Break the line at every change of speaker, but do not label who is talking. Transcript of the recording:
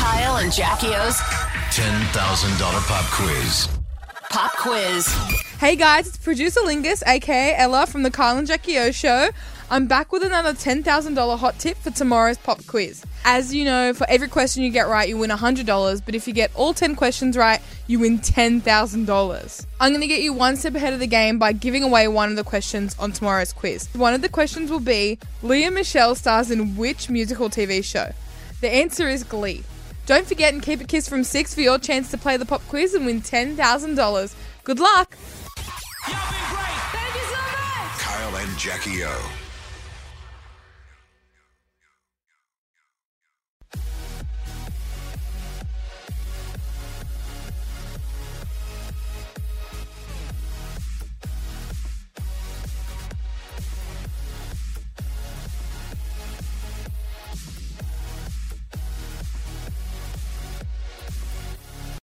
Kyle and Jackie O's
$10,000 pop quiz.
Pop Quiz.
Hey guys, it's producer Lingus, aka Ella from the Kyle and Jackie O show. I'm back with another $10,000 hot tip for tomorrow's pop quiz. As you know, for every question you get right, you win $100, but if you get all 10 questions right, you win $10,000. I'm going to get you one step ahead of the game by giving away one of the questions on tomorrow's quiz. One of the questions will be Lea Michele stars in which musical TV show? The answer is Glee. Don't forget and keep it kissed from 6 for your chance to play the pop quiz and win $10,000. Good luck!
Kyle and Jackie O.